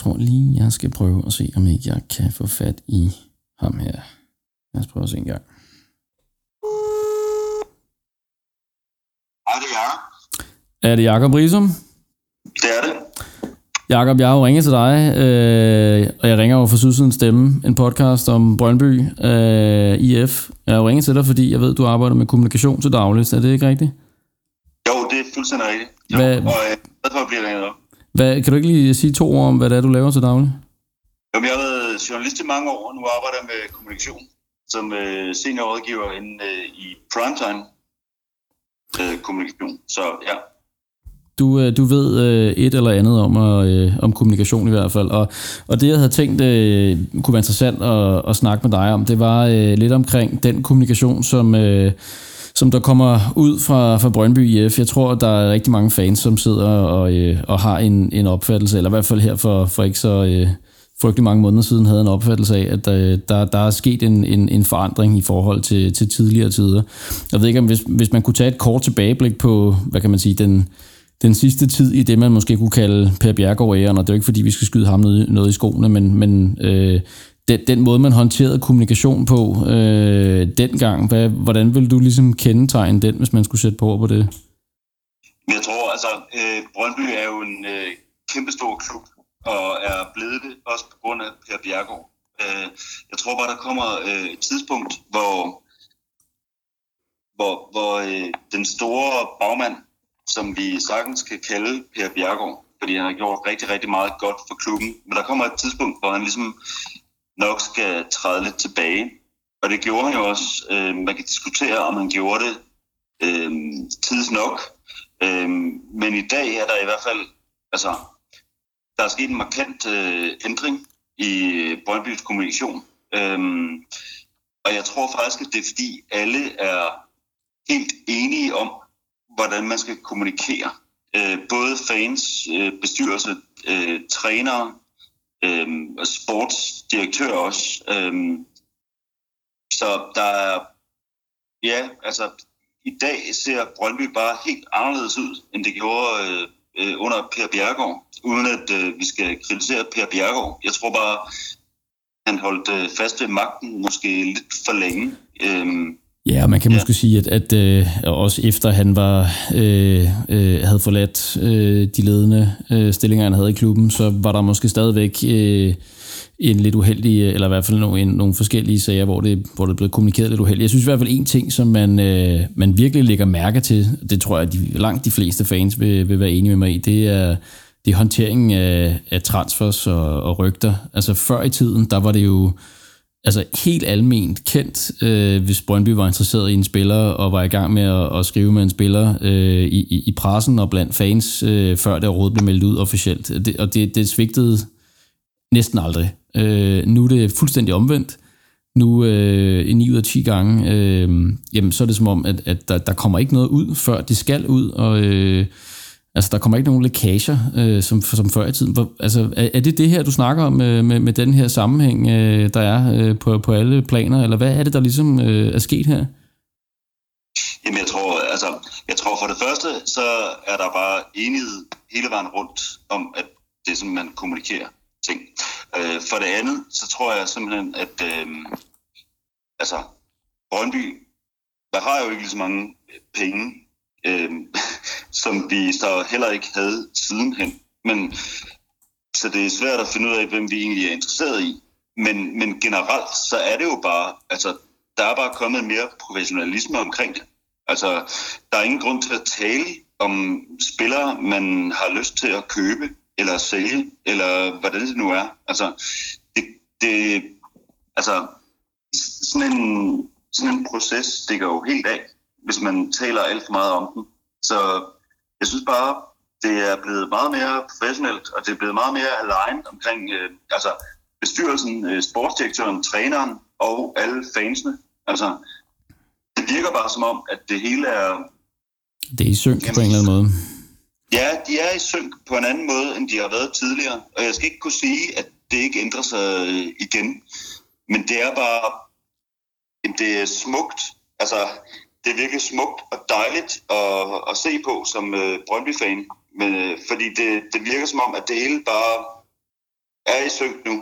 Tror lige, jeg skal prøve at se, om ikke jeg kan få fat i ham her. Lad os prøve at se en gang. Hej, det er Jacob. Er det Jakob Risum? Det er det. Jakob, jeg har jo ringet til dig, øh, og jeg ringer over for Sydsidens Stemme, en podcast om Brøndby øh, IF. Jeg har jo ringet til dig, fordi jeg ved, du arbejder med kommunikation til dagligt. Er det ikke rigtigt? Jo, det er fuldstændig rigtigt. Jo, Hvad- og øh, jeg er glad for at blive ringet op. Hvad, kan du ikke lige sige to ord om, hvad det er, du laver til daglig? Jamen, jeg har været journalist i mange år, og nu arbejder jeg med kommunikation som øh, seniorrådgiver inde øh, i primetime øh, kommunikation. Så ja, Du, øh, du ved øh, et eller andet om, øh, om kommunikation i hvert fald. Og, og det, jeg havde tænkt øh, kunne være interessant at, at snakke med dig om, det var øh, lidt omkring den kommunikation, som, øh, som der kommer ud fra, fra Brøndby IF. Jeg tror, der er rigtig mange fans, som sidder og, øh, og har en, en opfattelse, eller i hvert fald her for, for ikke så... Øh, frygtelig mange måneder siden havde en opfattelse af, at øh, der, der er sket en, en, en forandring i forhold til, til tidligere tider. Jeg ved ikke, om hvis, hvis man kunne tage et kort tilbageblik på, hvad kan man sige, den, den sidste tid i det, man måske kunne kalde Per Bjergård-æren, og det er jo ikke, fordi vi skal skyde ham noget, noget i skoene, men, men øh, den, den måde, man håndterede kommunikation på øh, dengang, hvad, hvordan vil du ligesom kendetegne den, hvis man skulle sætte på ord på det? Jeg tror, altså, øh, Brøndby er jo en øh, kæmpestor klub, og er blevet det også på grund af Per Bjergård. Øh, jeg tror bare, der kommer øh, et tidspunkt, hvor, hvor, hvor øh, den store bagmand, som vi sagtens kan kalde Per Bjergård, fordi han har gjort rigtig, rigtig meget godt for klubben, men der kommer et tidspunkt, hvor han ligesom nok skal træde lidt tilbage. Og det gjorde han jo også. Øh, man kan diskutere, om han gjorde det øh, tids nok, Øh, men i dag er der i hvert fald, altså, der er sket en markant øh, ændring i Brøndbys kommunikation. Øh, og jeg tror faktisk, at det er fordi alle er helt enige om, hvordan man skal kommunikere. Øh, både fans, øh, bestyrelse, øh, trænere, øh, og også. Øh, så der er, ja, altså i dag ser Brøndby bare helt anderledes ud, end det gjorde øh, øh, under Per Bjergård, uden at øh, vi skal kritisere Per Bjergård. Jeg tror bare, han holdt øh, fast ved magten måske lidt for længe. Øh, Ja, og man kan Ja. måske sige, at, at øh, også efter han var øh, øh, havde forladt øh, de ledende øh, stillinger, han havde i klubben, så var der måske stadigvæk øh, en lidt uheldig, eller i hvert fald nogle, en, nogle forskellige sager, hvor det, hvor det blev kommunikeret lidt uheldigt. Jeg synes i hvert fald en ting, som man, øh, man virkelig lægger mærke til, det tror jeg, at de, langt de fleste fans vil, vil være enige med mig i, det er, det er håndteringen af, af transfers og, og rygter. Altså før i tiden, der var det jo altså helt alment kendt, øh, hvis Brøndby var interesseret i en spiller og var i gang med at, at skrive med en spiller øh, i, i, pressen og blandt fans, øh, før det overhovedet blev meldt ud officielt. Det, og det, det svigtede næsten aldrig. Øh, nu er det fuldstændig omvendt. Nu øh, i 9 ud af 10 gange, øh, jamen, så er det som om, at, at der, der kommer ikke noget ud, før det skal ud, og øh, altså, der kommer ikke nogen lækager, øh, som, som før i tiden. Hvor, altså, er, er det det her, du snakker om med, med, med den her sammenhæng, øh, der er øh, på, på alle planer, eller hvad er det, der ligesom øh, er sket her? Jamen, jeg tror, altså, jeg tror for det første, så er der bare enighed hele vejen rundt om, at det er sådan, man kommunikerer ting. Øh, for det andet, så tror jeg simpelthen, at øh, altså, Brøndby, der har jo ikke lige så mange penge. Øh, som vi så heller ikke havde sidenhen. Men, så det er svært at finde ud af, hvem vi egentlig er interesseret i. Men, men generelt, så er det jo bare, altså, der er bare kommet mere professionalisme omkring det. Altså, der er ingen grund til at tale om spillere, man har lyst til at købe eller sælge, eller hvordan det nu er. Altså, det, det, altså sådan, en, sådan en proces stikker jo helt af, hvis man taler alt for meget om den. Så jeg synes bare, det er blevet meget mere professionelt, og det er blevet meget mere aligned omkring øh, altså bestyrelsen, øh, sportsdirektøren, træneren og alle fansene. Altså, det virker bare som om, at det hele er... Det er i synk jamen, på en eller anden måde. Ja, de er i synk på en anden måde, end de har været tidligere. Og jeg skal ikke kunne sige, at det ikke ændrer sig øh, igen. Men det er bare... Det er smukt. Altså, det er virkelig smukt og dejligt at, at se på som øh, Brøndby-fan. Men, øh, fordi det, det virker som om, at det hele bare er i synk nu.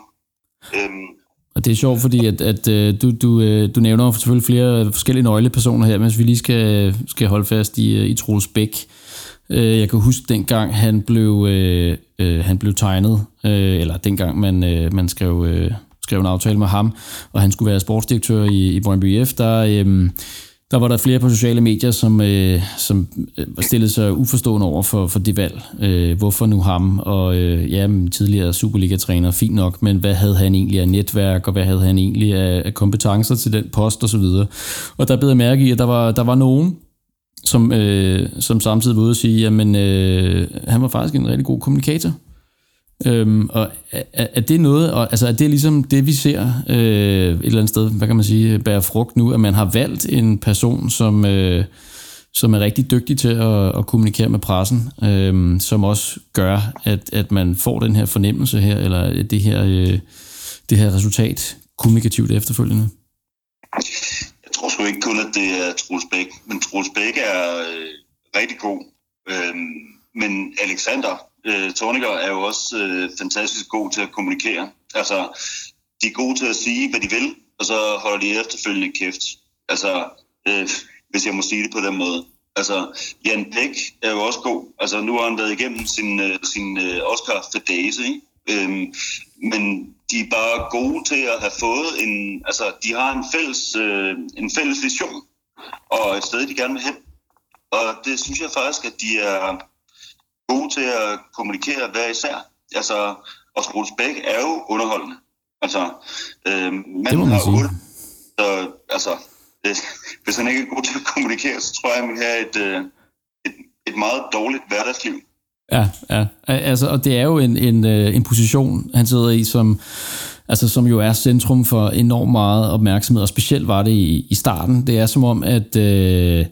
Øhm, og det er sjovt, fordi at, at øh, du, du, øh, du nævner selvfølgelig flere forskellige nøglepersoner her, mens vi lige skal, skal holde fast i, øh, i Troels Bæk. Øh, jeg kan huske dengang han blev, øh, øh, han blev tegnet, øh, eller dengang man, øh, man skrev, øh, skrev en aftale med ham, og han skulle være sportsdirektør i, i Brøndby F, der, øh, der var der flere på sociale medier, som, øh, som øh, stillede sig uforstående over for, for det valg. Øh, hvorfor nu ham? Og øh, ja, tidligere Superliga-træner, fint nok, men hvad havde han egentlig af netværk, og hvad havde han egentlig af, af kompetencer til den post osv.? Og, og der blev jeg mærke i, at der var, der var nogen, som, øh, som samtidig var ude og sige, jamen øh, han var faktisk en rigtig god kommunikator. Øhm, og er, er det noget, og, altså er det ligesom det, vi ser øh, et eller andet sted, hvad kan man sige, bære frugt nu, at man har valgt en person, som, øh, som er rigtig dygtig til at, at kommunikere med pressen, øh, som også gør, at, at man får den her fornemmelse her, eller det her, øh, det her resultat kommunikativt efterfølgende? Jeg tror sgu ikke kun, at det er Troels Bæk, men Troels Bæk er øh, rigtig god. Øh, men Alexander øh, Torniger er jo også øh, fantastisk god til at kommunikere. Altså, de er gode til at sige, hvad de vil, og så holder de efterfølgende kæft. Altså, øh, hvis jeg må sige det på den måde. Altså, Jan Bæk er jo også god. Altså, nu har han været igennem sin, øh, sin øh, Oscar Fedese, ikke? Øhm, men de er bare gode til at have fået en... Altså, de har en fælles, øh, en fælles vision, og et sted, de gerne vil hen. Og det synes jeg faktisk, at de er, gode til at kommunikere hver især. Altså, og Troels Bæk er jo underholdende. Altså, øh, man det må man sige. Uld, så, altså, det, hvis han ikke er god til at kommunikere, så tror jeg, at han have et, øh, et, et meget dårligt hverdagsliv. Ja, ja. Altså, og det er jo en, en, øh, en position, han sidder i, som, altså, som jo er centrum for enormt meget opmærksomhed, og specielt var det i, i starten. Det er som om, at... Øh,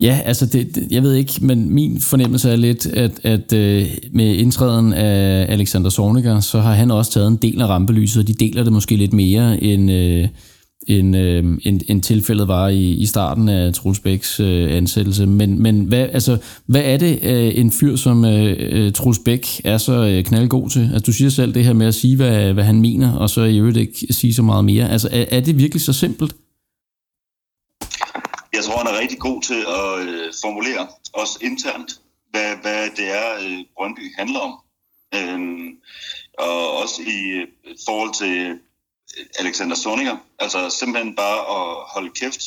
Ja, altså det, det, jeg ved ikke, men min fornemmelse er lidt, at, at øh, med indtræden af Alexander Zorniger, så har han også taget en del af rampelyset, og de deler det måske lidt mere, end, øh, end, øh, end, end tilfældet var i, i starten af Truls Bæks øh, ansættelse. Men, men hvad, altså, hvad er det, øh, en fyr som øh, øh Truls Bæk er så øh, knaldgod til? Altså, du siger selv det her med at sige, hvad, hvad han mener, og så i øvrigt ikke sige så meget mere. Altså, er, er det virkelig så simpelt? Jeg tror, han er rigtig god til at øh, formulere, også internt, hvad, hvad det er, øh, Brøndby handler om. Øhm, og også i øh, forhold til øh, Alexander Soninger. Altså simpelthen bare at holde kæft,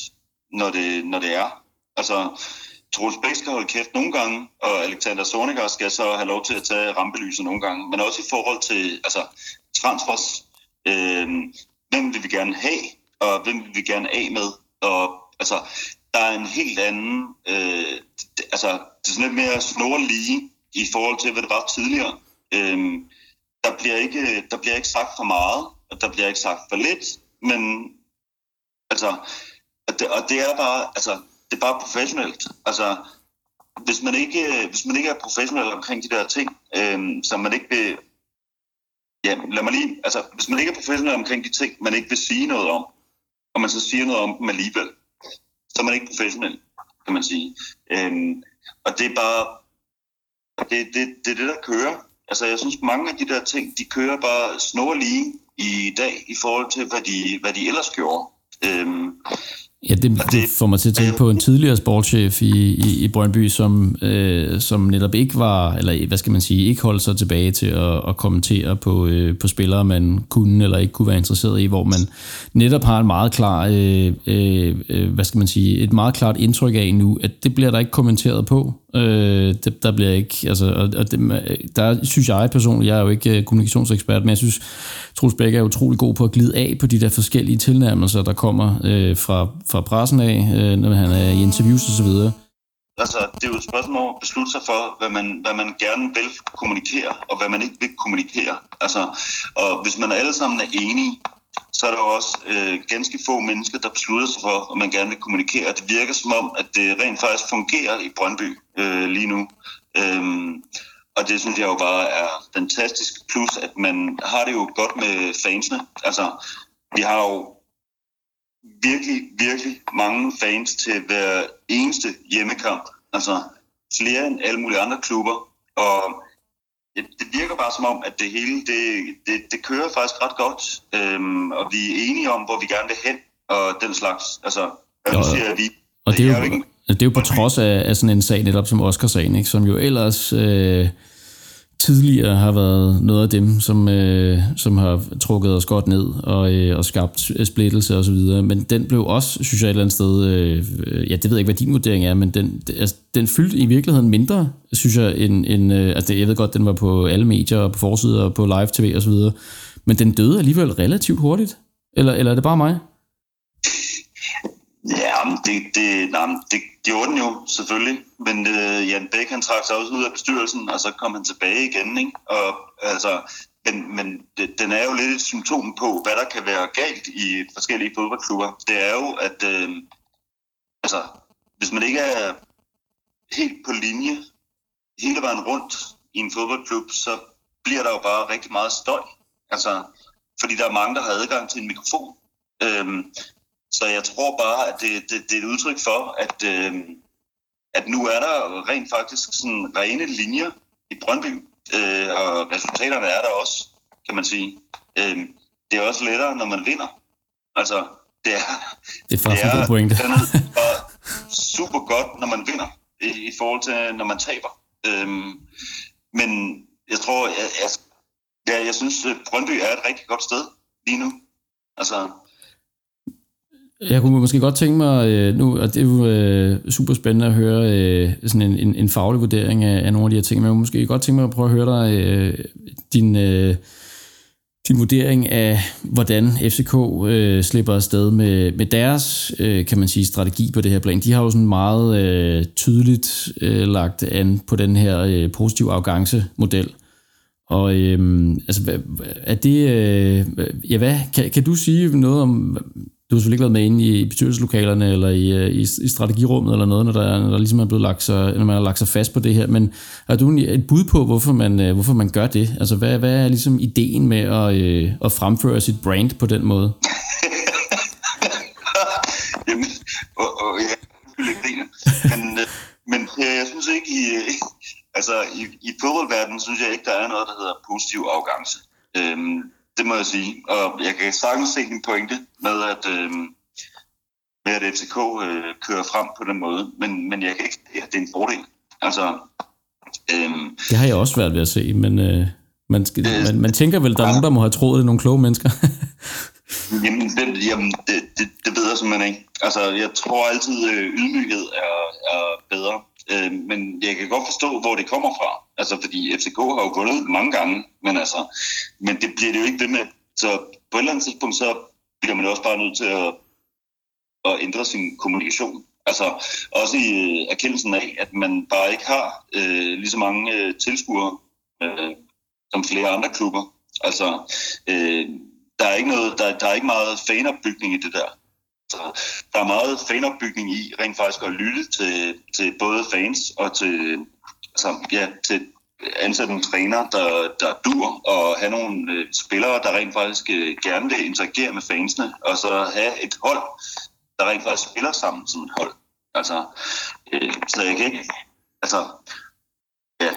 når det, når det er. Altså, Troels Bæk skal holde kæft nogle gange, og Alexander Soninger skal så have lov til at tage rampelyset nogle gange. Men også i forhold til altså, transfers. Øh, hvem vil vi gerne have, og hvem vil vi gerne af med? Og altså, der er en helt anden, øh, det, altså, det er sådan lidt mere snorlige i forhold til, hvad det var tidligere. Øh, der, bliver ikke, der bliver ikke sagt for meget, og der bliver ikke sagt for lidt, men altså, og det, og det er bare, altså, det er bare professionelt. Altså, hvis man ikke, hvis man ikke er professionel omkring de der ting, øh, som man ikke vil, ja, lad mig lige, altså, hvis man ikke er professionel omkring de ting, man ikke vil sige noget om, og man så siger noget om dem alligevel, så er man ikke professionel, kan man sige. Øhm, og det er bare, det, det, det er det, der kører. Altså, jeg synes, mange af de der ting, de kører bare snorlige i dag, i forhold til, hvad de, hvad de ellers gjorde. Øhm, Ja, det, det får mig til at tænke på en tidligere sportschef i, i, i Brøndby, som, øh, som netop ikke var, eller hvad skal man sige, ikke holdt sig tilbage til at, at kommentere på, øh, på spillere, man kunne eller ikke kunne være interesseret i, hvor man netop har en meget klar, øh, øh, øh hvad skal man sige, et meget klart indtryk af nu, at det bliver der ikke kommenteret på. Øh, det, der bliver ikke, altså, og, og det, der synes jeg personligt, jeg er jo ikke øh, kommunikationsekspert, men jeg synes, Troels Bæk er utrolig god på at glide af på de der forskellige tilnærmelser, der kommer øh, fra, fra pressen af, øh, når han er i interviews osv. Altså, det er jo et spørgsmål om at beslutte sig for, hvad man, hvad man gerne vil kommunikere, og hvad man ikke vil kommunikere. Altså, og hvis man alle sammen er enige, så er der jo også øh, ganske få mennesker, der beslutter sig for, at man gerne vil kommunikere. Det virker som om, at det rent faktisk fungerer i Brøndby øh, lige nu. Øhm, og det synes jeg jo bare er fantastisk. Plus, at man har det jo godt med fansene. Altså, vi har jo virkelig, virkelig mange fans til hver eneste hjemmekamp. Altså flere end alle mulige andre klubber. Og det, virker bare som om, at det hele, det, det, det kører faktisk ret godt. Øhm, og vi er enige om, hvor vi gerne vil hen, og den slags. Altså, jo, siger vi? Og det er, jo, det er jo på trods af, af sådan en sag, netop som Oscar-sagen, ikke? som jo ellers... Øh tidligere har været noget af dem, som, øh, som har trukket os godt ned og, øh, og skabt splittelse osv. Men den blev også, synes jeg et eller andet sted, øh, ja, det ved jeg ikke, hvad din vurdering er, men den, altså, den fyldte i virkeligheden mindre, synes jeg, end, end øh, altså, jeg ved godt, den var på alle medier og på forsider og på live-tv osv., men den døde alligevel relativt hurtigt. Eller, eller er det bare mig? Ja, det, det, nej, det gjorde den jo selvfølgelig, men øh, Jan Bæk han trak sig også ud af bestyrelsen, og så kom han tilbage igen. Ikke? Og, altså, men, men det, den er jo lidt et symptom på, hvad der kan være galt i forskellige fodboldklubber. Det er jo, at øh, altså, hvis man ikke er helt på linje hele vejen rundt i en fodboldklub, så bliver der jo bare rigtig meget støj. Altså, fordi der er mange, der har adgang til en mikrofon. Øhm, så jeg tror bare, at det, det, det er et udtryk for, at, øh, at nu er der rent faktisk sådan rene linjer i Brøndby, øh, og resultaterne er der også, kan man sige. Øh, det er også lettere, når man vinder. Altså, det er, det er faktisk det er, en pointe. det er super godt, når man vinder, i, i forhold til, når man taber. Øh, men jeg tror, jeg, jeg, jeg, jeg synes, at Brøndby er et rigtig godt sted lige nu. Altså, jeg kunne måske godt tænke mig, øh, nu, og det er jo øh, super spændende at høre øh, sådan en, en, en faglig vurdering af, af nogle af de her ting, men jeg kunne måske godt tænke mig at prøve at høre dig, øh, din, øh, din vurdering af, hvordan FCK øh, slipper afsted med, med deres, øh, kan man sige, strategi på det her plan. De har jo sådan meget øh, tydeligt øh, lagt an på den her øh, positiv afgangsmodel. Og øhm, altså, er det, øh, ja, hvad, kan, kan du sige noget om, du har selvfølgelig ikke været med inde i bestyrelseslokalerne eller i, øh, i, i strategirummet eller noget, når der, når der ligesom er blevet lagt sig, når man har lagt sig fast på det her, men har du et bud på, hvorfor man, øh, hvorfor man gør det? Altså, hvad, hvad er ligesom ideen med at, øh, at fremføre sit brand på den måde? Jamen, og, og, ja, men, øh, men jeg synes ikke, i, altså, i, i fodboldverdenen synes jeg ikke, der er noget, der hedder positiv afgangse. Øhm, det må jeg sige. Og jeg kan sagtens se din pointe med, at, øh, med at FCK øh, kører frem på den måde. Men, men jeg kan ikke se, at det er en fordel. Altså, øh, det har jeg også været ved at se, men øh, man, skal, øh, man, man tænker vel, der er nogen, der må have troet, det er nogle kloge mennesker. jamen, det, jamen det, det, det ved jeg simpelthen ikke. Altså, jeg tror altid, øh, ydmyghed er, er bedre. Øh, men jeg kan godt forstå, hvor det kommer fra. Altså, fordi FCK har jo vundet mange gange, men altså, men det bliver det jo ikke ved med. Så på et eller andet tidspunkt, så bliver man også bare nødt til at, at ændre sin kommunikation. Altså, også i øh, erkendelsen af, at man bare ikke har øh, lige så mange øh, tilskuere øh, som flere andre klubber. Altså, øh, der er ikke noget, der, der er ikke meget fanopbygning i det der. Så der er meget fanopbygning i rent faktisk at lytte til, til både fans og til, altså, ja, til ansætte nogle træner, der, der dur, og have nogle øh, spillere, der rent faktisk øh, gerne vil interagere med fansene, og så have et hold, der rent faktisk spiller sammen som et hold. Altså, øh, så jeg kan ikke, altså,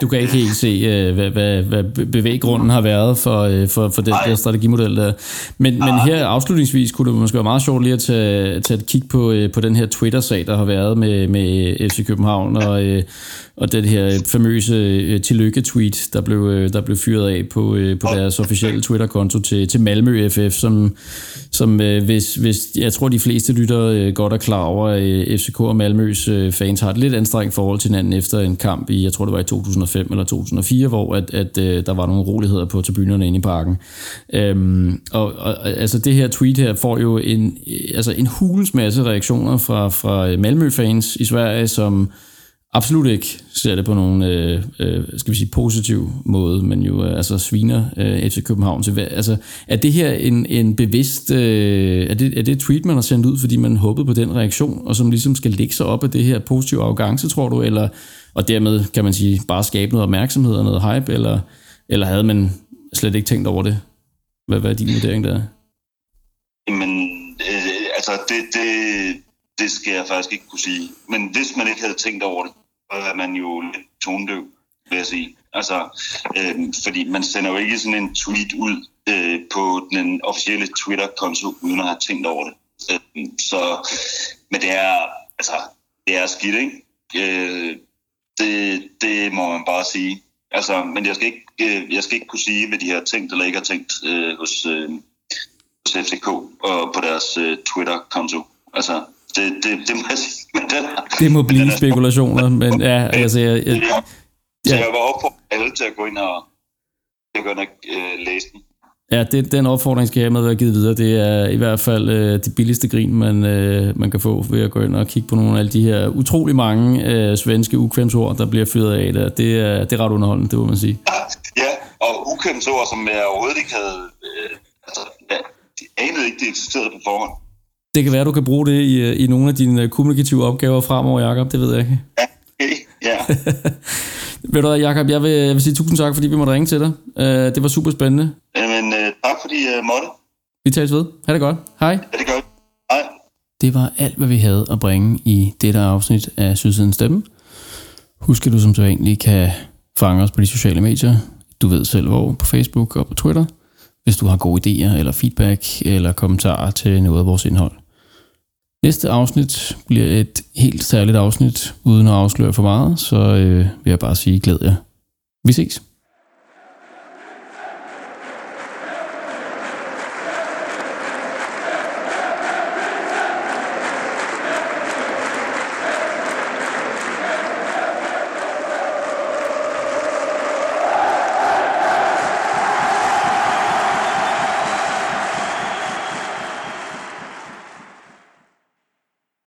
du kan ikke helt se, øh, hvad, hvad, hvad bevæggrunden har været for, øh, for, for den der strategimodel der. Men, men her afslutningsvis kunne det måske være meget sjovt lige at tage, tage et kig på, øh, på den her Twitter-sag, der har været med, med FC København og, og den her famøse tillykke-tweet, der blev, der blev fyret af på, på deres officielle Twitter-konto til, til Malmø FF, som, som hvis, hvis jeg tror, de fleste lytter godt er klar over, at FCK og Malmøs fans har et lidt anstrengt forhold til hinanden efter en kamp i, jeg tror det var i 2005 eller 2004, hvor at, at, øh, der var nogle roligheder på tribunerne inde i parken. Øhm, og, og altså det her tweet her får jo en, altså en hulens masse reaktioner fra, fra Malmø-fans i Sverige, som absolut ikke ser det på nogen, øh, øh, skal vi sige, positiv måde, men jo øh, altså sviner øh, FC København til. Altså, er det her en, en bevidst, øh, er, det, er det et tweet, man har sendt ud, fordi man håbede på den reaktion, og som ligesom skal lægge sig op af det her positive arrogance, tror du, eller, og dermed, kan man sige, bare skabe noget opmærksomhed og noget hype, eller, eller havde man slet ikke tænkt over det? Hvad, hvad er din vurdering der? Jamen, øh, altså, det, det, det skal jeg faktisk ikke kunne sige. Men hvis man ikke havde tænkt over det, er man jo lidt tondøv, vil jeg sige. Altså, øh, fordi man sender jo ikke sådan en tweet ud øh, på den officielle Twitter-konto, uden at have tænkt over det. Øh, så, men det er, altså, det er skidt, ikke? Øh, det, det må man bare sige. Altså, men jeg skal, ikke, øh, jeg skal ikke kunne sige, hvad de har tænkt eller ikke har tænkt øh, hos, øh, hos FCK og på deres øh, Twitter-konto. Altså, det, det, det må jeg sige. Det må blive spekulationer, men ja, altså... Jeg, jeg, ja. Så jeg var op på alle til at gå ind og, til at gå ind og øh, læse den. Ja, det, den opfordring skal jeg med være givet videre. Det er i hvert fald øh, det billigste grin, man, øh, man kan få ved at gå ind og kigge på nogle af alle de her utrolig mange øh, svenske ukvemsord, der bliver fyret af der. Det er, det er ret underholdende, det må man sige. Ja, og ukvemsord, som jeg overhovedet ikke havde... Øh, altså, ja, de anede ikke, det eksisterede på forhånd. Det kan være, du kan bruge det i, øh, i nogle af dine øh, kommunikative opgaver fremover, Jacob. Det ved jeg ikke. Ja, okay. ja. ved du hvad, Jacob, jeg vil, jeg vil sige tusind tak, fordi vi måtte ringe til dig. Uh, det var super spændende. Jamen, uh, tak fordi jeg uh, måtte. Vi tages ved. Ha' det godt. Hej. Ja, det godt. Hej. Det var alt, hvad vi havde at bringe i dette afsnit af Sydsiden Stemme. Husk, at du som sædvanligt kan fange os på de sociale medier. Du ved selv hvor, på Facebook og på Twitter, hvis du har gode idéer eller feedback eller kommentarer til noget af vores indhold. Næste afsnit bliver et helt særligt afsnit, uden at afsløre for meget, så øh, vil jeg bare sige glæd jer. Vi ses.